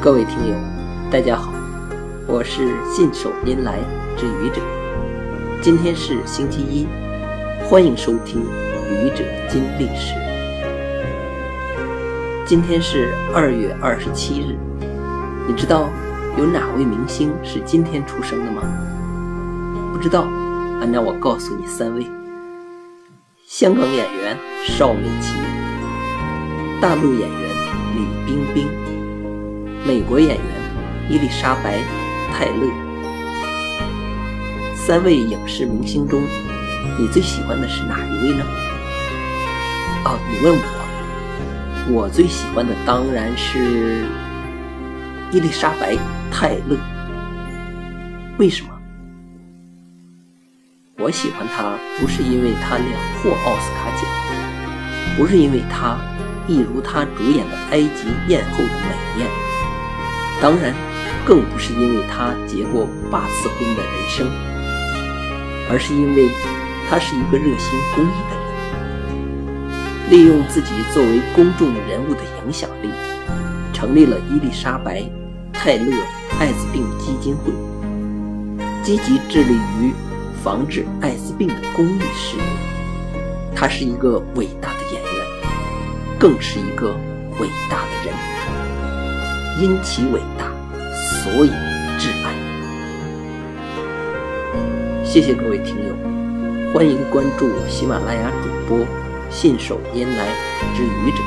各位听友，大家好，我是信手拈来之愚者。今天是星期一，欢迎收听愚者金历史。今天是二月二十七日，你知道有哪位明星是今天出生的吗？不知道，那我告诉你三位：香港演员邵美琪，大陆演员李冰冰，美国演员伊丽莎白·泰勒。三位影视明星中，你最喜欢的是哪一位呢？哦，你问我，我最喜欢的当然是伊丽莎白·泰勒。为什么？我喜欢她，不是因为她两获奥斯卡奖，不是因为她一如她主演的《埃及艳后》的美艳，当然，更不是因为她结过八次婚的人生，而是因为她是一个热心公益的人，利用自己作为公众人物的影响力，成立了伊丽莎白·泰勒艾滋病基金会，积极致力于。防治艾滋病的公益事业，他是一个伟大，更是一个伟大的人。因其伟大，所以挚爱。谢谢各位听友，欢迎关注喜马拉雅主播信手拈来之愚者，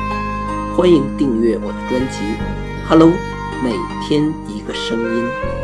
欢迎订阅我的专辑《Hello》，每天一个声音。